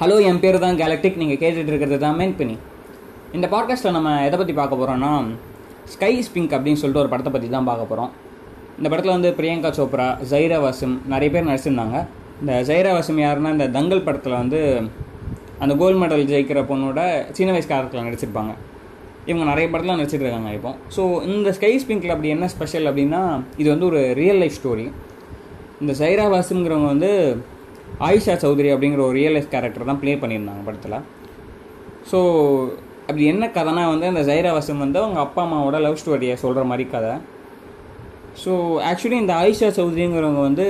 Hello என் பேர் தான் galactic நீங்கள் கேட்டுட்டு இருக்கிறது தான் மெயின் பண்ணி இந்த பாட்காஸ்ட்டில் நம்ம எதை பற்றி பார்க்க போகிறோம்னா ஸ்கை ஸ்பிங்க் அப்படின்னு சொல்லிட்டு ஒரு படத்தை பற்றி தான் பார்க்க போகிறோம் இந்த படத்தில் வந்து பிரியங்கா சோப்ரா ஜைரா வாசிம் நிறைய பேர் நடிச்சிருந்தாங்க. இந்த ஜைரா வாசிம் யாருன்னா இந்த தங்கல் படத்தில் வந்து அந்த கோல்டு மெடல் ஜெயிக்கிற பொண்ணோட சின்ன வயசு கேரக்டரில் நடிச்சிருப்பாங்க. இவங்க நிறைய படத்தில் நடிச்சிட்டு இருக்காங்க இப்போ. ஸோ இந்த ஸ்கை ஸ்பிங்கில் அப்படி என்ன ஸ்பெஷல் அப்படின்னா இது வந்து ஒரு ரியல் லைஃப் ஸ்டோரி இந்த சைரா வாசிம்ங்கிறவங்க வந்து ஆயிஷா சௌத்ரி அப்படிங்கிற ஒரு ரியல் லைஃப் கேரக்டர் தான் ப்ளே பண்ணியிருந்தாங்க படத்தில். ஸோ அப்படி என்ன கதைனா வந்து அந்த ஜைரா வசம் வந்து அவங்க அப்பா அம்மாவோட லவ் ஸ்டோரியை சொல்கிற மாதிரி கதை. ஸோ ஆக்சுவலி இந்த ஆயிஷா சௌத்ரிங்கிறவங்க வந்து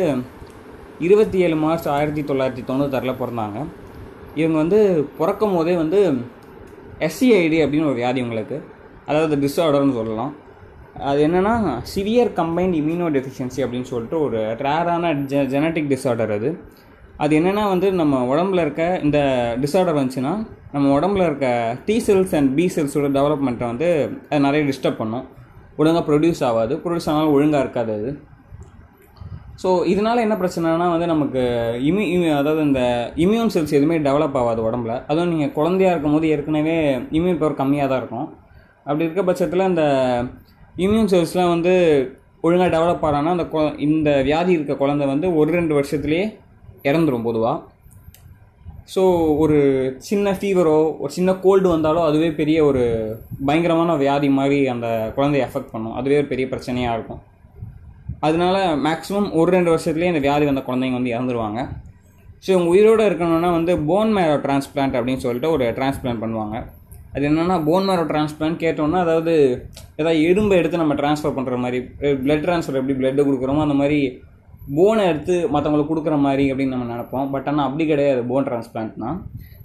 இருபத்தி ஏழு மார்ச் ஆயிரத்தி தொள்ளாயிரத்தி தொண்ணூத்தாறில் பிறந்தாங்க. இவங்க வந்து பிறக்கும் போதே வந்து எஸ்சிஐடி அப்படின்னு ஒரு வியாதி உங்களுக்கு. அதாவது டிஸார்டர்னு சொல்லலாம். அது என்னென்னா சிவியர் கம்பைன்ட் இம்யூனோ டெஃபிஷியன்சி அப்படின்னு சொல்லிட்டு ஒரு ரேரான ஜெ ஜெனட்டிக் டிஸார்டர் அது. அது என்னென்னா வந்து நம்ம உடம்புல இருக்க இந்த டிஸார்டர் வந்துச்சுன்னா நம்ம உடம்புல இருக்க டி செல்ஸ் அண்ட் பி செல்ஸோட டெவலப்மெண்ட்டை வந்து அது நிறைய டிஸ்டர்ப் பண்ணும். ஒழுங்காக ப்ரொடியூஸ் ஆகாது. ப்ரொடியூஸ் ஆனாலும் ஒழுங்காக இருக்காது அது. ஸோ இதனால் என்ன பிரச்சனைனா வந்து நமக்கு இம்யூ இம்யூ அதாவது இந்த இம்யூன் செல்ஸ் எதுவுமே டெவலப் ஆகாது உடம்புல. அதுவும் நீங்கள் குழந்தையா இருக்கும் போது ஏற்கனவே இம்யூன் பவர் கம்மியாக தான் இருக்கும். அப்படி இருக்க பட்சத்தில் இந்த இம்யூன் செல்ஸ்லாம் வந்து ஒழுங்காக டெவலப் ஆகலான்னா அந்த இந்த வியாதி இருக்க குழந்தை வந்து ஒரு ரெண்டு வருஷத்துலேயே இறந்துடும் பொதுவாக ஸோ ஒரு சின்ன ஃபீவரோ ஒரு சின்ன கோல்டு வந்தாலோ அதுவே பெரிய ஒரு பயங்கரமான வியாதி மாதிரி அந்த குழந்தைய எஃபெக்ட் பண்ணும். அதுவே ஒரு பெரிய பிரச்சனையாக இருக்கும். அதனால மேக்ஸிமம் ஒரு ரெண்டு வருஷத்துலேயே இந்த வியாதி வந்த குழந்தைங்க வந்து இறந்துருவாங்க. ஸோ இவங்க உயிரோடு இருக்கணும்னா வந்து போன் மேரோ டிரான்ஸ்பிளான்ட் அப்படின்னு சொல்லிட்டு ஒரு டிரான்ஸ்பிளான்ட் பண்ணுவாங்க. அது என்னென்னா போன் மேரோ டிரான்ஸ்பிளான்ட் கேட்டோம்னா அதாவது ஏதாவது எறும்பை எடுத்து நம்ம ட்ரான்ஸ்ஃபர் பண்ணுற மாதிரி பிளட் ட்ரான்ஸ்ஃபர் எப்படி பிளட்டு கொடுக்குறோமோ அந்த மாதிரி போனை எடுத்து மற்றவங்களுக்கு கொடுக்குற மாதிரி அப்படின்னு நம்ம நினைப்போம். பட் ஆனால் அப்படி கிடையாது. போன் டிரான்ஸ்பிளான்ட்னா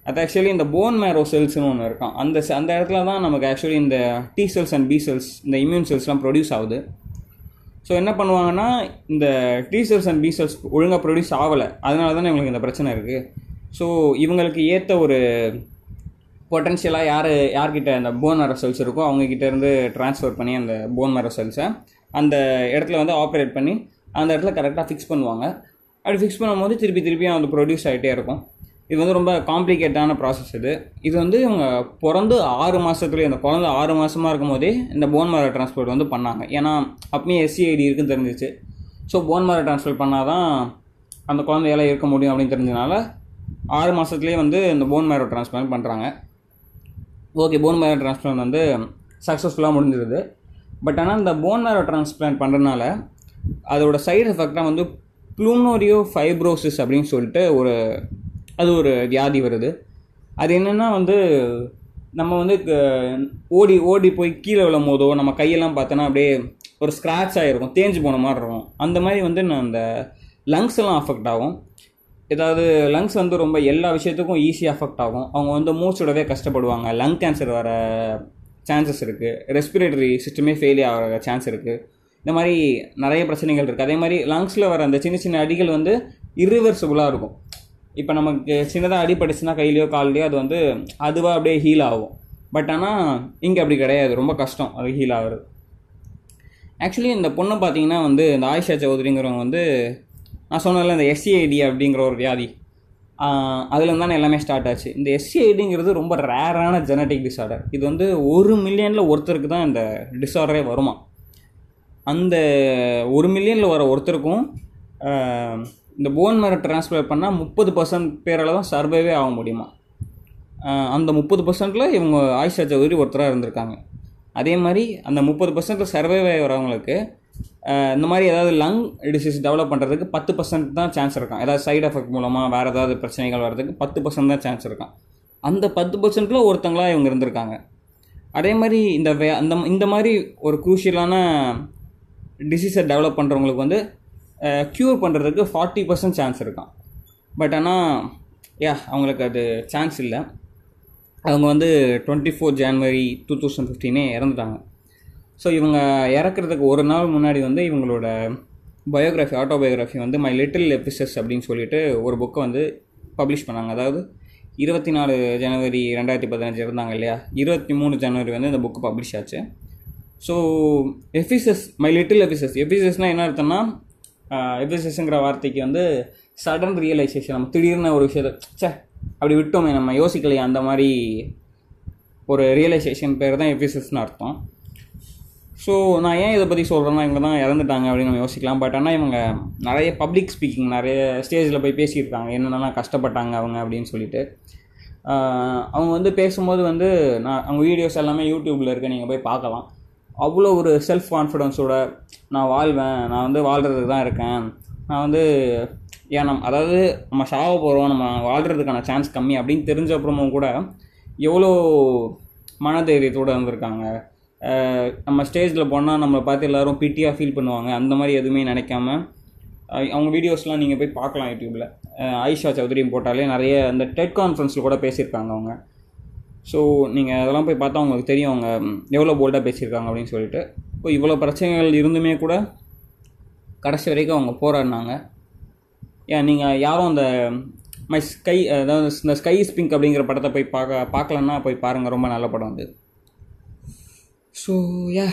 அது ஆக்சுவலி இந்த போன் மேரோ செல்ஸ்னு ஒன்று இருக்கும். அந்த அந்த இடத்துல தான் நமக்கு ஆக்சுவலி இந்த T cells and B cells இந்த இம்யூன் செல்ஸ்லாம் ப்ரொடியூஸ் ஆகுது. ஸோ என்ன பண்ணுவாங்கன்னா இந்த T cells and B cells ஒழுங்காக ப்ரொடியூஸ் ஆகலை. அதனால தானே இவங்களுக்கு இந்த பிரச்சனை இருக்குது ஸோ இவங்களுக்கு ஏற்ற ஒரு பொட்டன்ஷியலாக யார் யார்கிட்ட அந்த போன் மேரோ செல்ஸ் இருக்கோ அவங்கக்கிட்டேருந்து ட்ரான்ஸ்ஃபர் பண்ணி அந்த போன் மேரோ செல்ஸை அந்த இடத்துல வந்து ஆப்ரேட் பண்ணி அந்த இடத்துல கரெக்டாக ஃபிக்ஸ் பண்ணுவாங்க. அப்படி ஃபிக்ஸ் பண்ணும்போது திருப்பி திருப்பியும் அது ப்ரொடியூஸ் ஆகிட்டே இருக்கும். இது வந்து ரொம்ப காம்ப்ளிகேட்டான ப்ராசஸ் இது. இது வந்து இவங்க பிறந்து ஆறு மாதத்துலேயே அந்த குழந்த ஆறு மாதமாக இருக்கும் போதே இந்த போன் மேரோ ட்ரான்ஸ்போர்ட் வந்து பண்ணாங்க. ஏன்னா அப்பயும் எஸ்சிஐடி இருக்குன்னு தெரிஞ்சிச்சு. ஸோ போன் மேரோ ட்ரான்ஸ்போர்ட் பண்ணால் தான் அந்த குழந்தையெல்லாம் இருக்க முடியும் அப்படின்னு தெரிஞ்சனால ஆறு மாதத்துலேயே வந்து இந்த போன் மேரோ டிரான்ஸ்பிளான்ட் பண்ணுறாங்க ஓகே போன் மேரோ டிரான்ஸ்பிளான்ட் வந்து சக்ஸஸ்ஃபுல்லாக முடிஞ்சிருது. பட் ஆனால் இந்த போன் மேரோ டிரான்ஸ்பிளான்ட் பண்ணுறதுனால அதோட சைடு எஃபெக்டாக வந்து ப்ளூனோரியோ ஃபைப்ரோசிஸ் அப்படின்னு சொல்லிட்டு ஒரு அது ஒரு வியாதி வருது. அது என்னென்னா வந்து நம்ம வந்து க- ஓடி ஓடி போய் கீழே விழும் போதோ நம்ம கையெல்லாம் பார்த்தோன்னா அப்படியே ஒரு ஸ்க்ராட்ச் ஆகிருக்கும் தேஞ்சு போன மாதிரி இருக்கும். அந்த மாதிரி வந்து நான் அந்த லங்ஸ் எல்லாம் அஃபெக்ட் ஆகும். ஏதாவது லங்ஸ் வந்து ரொம்ப எல்லா விஷயத்துக்கும் ஈஸியாக அஃபெக்ட் ஆகும். அவங்க வந்து மூச்சுடவே கஷ்டப்படுவாங்க. லங் கேன்சர் வர சான்சஸ் இருக்குது ரெஸ்பிரேட்டரி சிஸ்டமே ஃபெயிலியர் ஆகிற சான்ஸ் இருக்குது இந்த மாதிரி நிறைய பிரச்சனைகள் இருக்குது அதே மாதிரி லங்ஸில் வர அந்த சின்ன சின்ன அடிகள் வந்து irreversible-ஆ இருக்கும். இப்போ நமக்கு சின்னதாக அடிபட்டுச்சுன்னா கையிலையோ கால்லையோ அது வந்து அதுவாக அப்படியே ஹீல் ஆகும். பட் ஆனால் இங்கே அப்படி கிடையாது. ரொம்ப கஷ்டம் அது ஹீல் ஆகுறது. ஆக்சுவலி இந்த பொண்ணு பார்த்தீங்கன்னா வந்து இந்த ஆயிஷா சௌத்ரிங்கிறவங்க வந்து நான் சொன்னதில்ல இந்த எஸ்சிஐடி அப்படிங்கிற ஒரு வியாதி. அதுலேருந்து தான் எல்லாமே ஸ்டார்ட் ஆச்சு. இந்த எஸ்சிஐடிங்கிறது ரொம்ப ரேரான ஜெனட்டிக் டிஸார்டர் இது வந்து ஒரு மில்லியனில் ஒருத்தருக்கு தான் இந்த டிஸார்டரே வருமா? அந்த ஒரு மில்லியனில் வர ஒருத்தருக்கும் இந்த போன் மேரை ட்ரான்ஸ்ஃபர் பண்ணால் முப்பது பர்சன்ட் பேரால் தான் சர்வைவே ஆக முடியுமா? அந்த முப்பது பர்சன்ட்டில் இவங்க ஆயிஷா சௌதரி ஒருத்தராக இருந்திருக்காங்க. அதே மாதிரி அந்த முப்பது பர்சன்ட்டில் சர்வைவ் ஆகிறவங்களுக்கு இந்த மாதிரி ஏதாவது லங் டிசீஸ் டெவலப் பண்ணுறதுக்கு பத்து பர்சன்ட் தான் சான்ஸ் இருக்கான். ஏதாவது சைடு எஃபெக்ட் மூலமாக வேறு ஏதாவது பிரச்சனைகள் வர்றதுக்கு பத்து பர்சன்ட் தான் சான்ஸ் இருக்கான். அந்த பத்து பர்சன்ட்டில் ஒருத்தங்களா இவங்க இருந்திருக்காங்க. அதே மாதிரி இந்த வே அந்த இந்த மாதிரி ஒரு குரூஷியலான டிசீஸை டெவலப் பண்ணுறவங்களுக்கு வந்து க்யூர் பண்ணுறதுக்கு ஃபார்ட்டி பர்சன்ட் சான்ஸ் இருக்கான். பட் ஆனால் யா அவங்களுக்கு அது சான்ஸ் இல்லை. அவங்க வந்து twenty four January two thousand ஃபிஃப்டீனே இறந்துட்டாங்க. ஸோ இவங்க இறக்குறதுக்கு ஒரு நாள் முன்னாடி வந்து இவங்களோட பயோகிராஃபி ஆட்டோபயோகிராஃபி வந்து மை லிட்டில் எபிசஸ் அப்படின்னு சொல்லிட்டு ஒரு புக்கை வந்து பப்ளிஷ் பண்ணாங்க. அதாவது இருபத்தி நாலு ஜனவரி ரெண்டாயிரத்தி பதினஞ்சு இருந்தாங்க இல்லையா? இருபத்தி மூணு ஜனவரி வந்து இந்த புக்கு பப்ளிஷ் ஆச்சு. So epiphanies my little epiphanies எஃபிசஸ்னால் என்ன அர்த்தம்னா எஃபிசஸ்ங்கிற வார்த்தைக்கு வந்து சடன் ரியலைசேஷன் நம்ம திடீர்னு ஒரு விஷயத்த ச்சே அப்படி விட்டோமே நம்ம யோசிக்கலையே அந்த மாதிரி ஒரு ரியலைசேஷன் பேர் தான் எஃபிசஸ்னு அர்த்தம். ஸோ நான் ஏன் இதை பற்றி சொல்கிறேன்னா இவங்க தான் இறந்துட்டாங்க அப்படின்னு நம்ம யோசிக்கலாம். பட் ஆனால் இவங்க நிறைய பப்ளிக் ஸ்பீக்கிங் நிறைய ஸ்டேஜில் போய் பேசியிருக்காங்க. என்னென்னலாம் கஷ்டப்பட்டாங்க அவங்க அப்படின்னு சொல்லிட்டு. அவங்க வந்து பேசும்போது வந்து நான் அவங்க வீடியோஸ் எல்லாமே யூடியூப்பில் இருக்க நீங்கள் போய் பார்க்கலாம். அவ்வளோ ஒரு செல்ஃப் கான்ஃபிடென்ஸோட நான் வாழ்வேன். நான் வந்து வாழ்கிறதுக்கு தான் இருக்கேன். நான் வந்து ஏன் நம்ம அதாவது நம்ம சாக போகிறோம் நம்ம வாழ்கிறதுக்கான சான்ஸ் கம்மி அப்படின்னு தெரிஞ்ச அப்புறமும் கூட எவ்வளோ மனதைரியத்தோடு இருந்திருக்காங்க. நம்ம ஸ்டேஜில் போனால் நம்மளை பார்த்து எல்லோரும் பிட்டியாக ஃபீல் பண்ணுவாங்க. அந்த மாதிரி எதுவுமே நினைக்காம அவங்க வீடியோஸ்லாம் நீங்கள் போய் பார்க்கலாம் யூடியூப்பில் ஆயிஷா சௌத்ரியும் போட்டாலே நிறைய அந்த டெட் கான்ஃபரன்ஸில் கூட பேசியிருக்காங்க அவங்க. ஸோ நீங்கள் அதெல்லாம் போய் பார்த்தா உங்களுக்கு தெரியும் அவங்க எவ்வளோ போல்டாக பேசியிருக்காங்க அப்படின்னு சொல்லிட்டு. இப்போ இவ்வளோ பிரச்சனைகள் இருந்துமே கூட கடைசி வரைக்கும் அவங்க போராடினாங்க. ஏன் நீங்கள் யாரும் அந்த மை ஸ்கை அதாவது இந்த ஸ்கை ஸ்பிங்க் அப்படிங்கிற படத்தை போய் பார்க்க பார்க்கலன்னா போய் பாருங்கள் ரொம்ப நல்ல படம் அது. ஸோ யா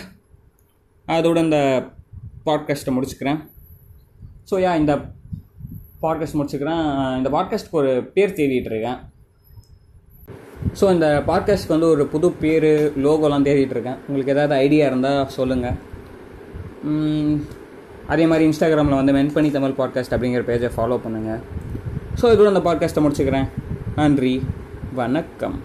அதோட இந்த பாட்காஸ்ட்டை முடிச்சுக்கிறேன். ஸோ யா இந்த பாட்காஸ்ட் முடிச்சுக்கிறேன். இந்த பாட்காஸ்ட்க்கு ஒரு பேர் தேடிட்டு இருக்கேன். ஸோ இந்த பாட்காஸ்ட்க்கு வந்து ஒரு புது பேர் லோகோலாம் தேடிட்டு இருக்கேன். உங்களுக்கு ஏதாவது ஐடியா இருந்தால் சொல்லுங்கள் அதே மாதிரி இன்ஸ்டாகிராமில் வந்து மென் பண்ணி தமிழ் பாட்காஸ்ட் அப்படிங்கிற பேஜை ஃபாலோ பண்ணுங்கள் ஸோ இதோட இந்த பாட்காஸ்ட்டை முடிச்சுக்கிறேன். நன்றி. வணக்கம்.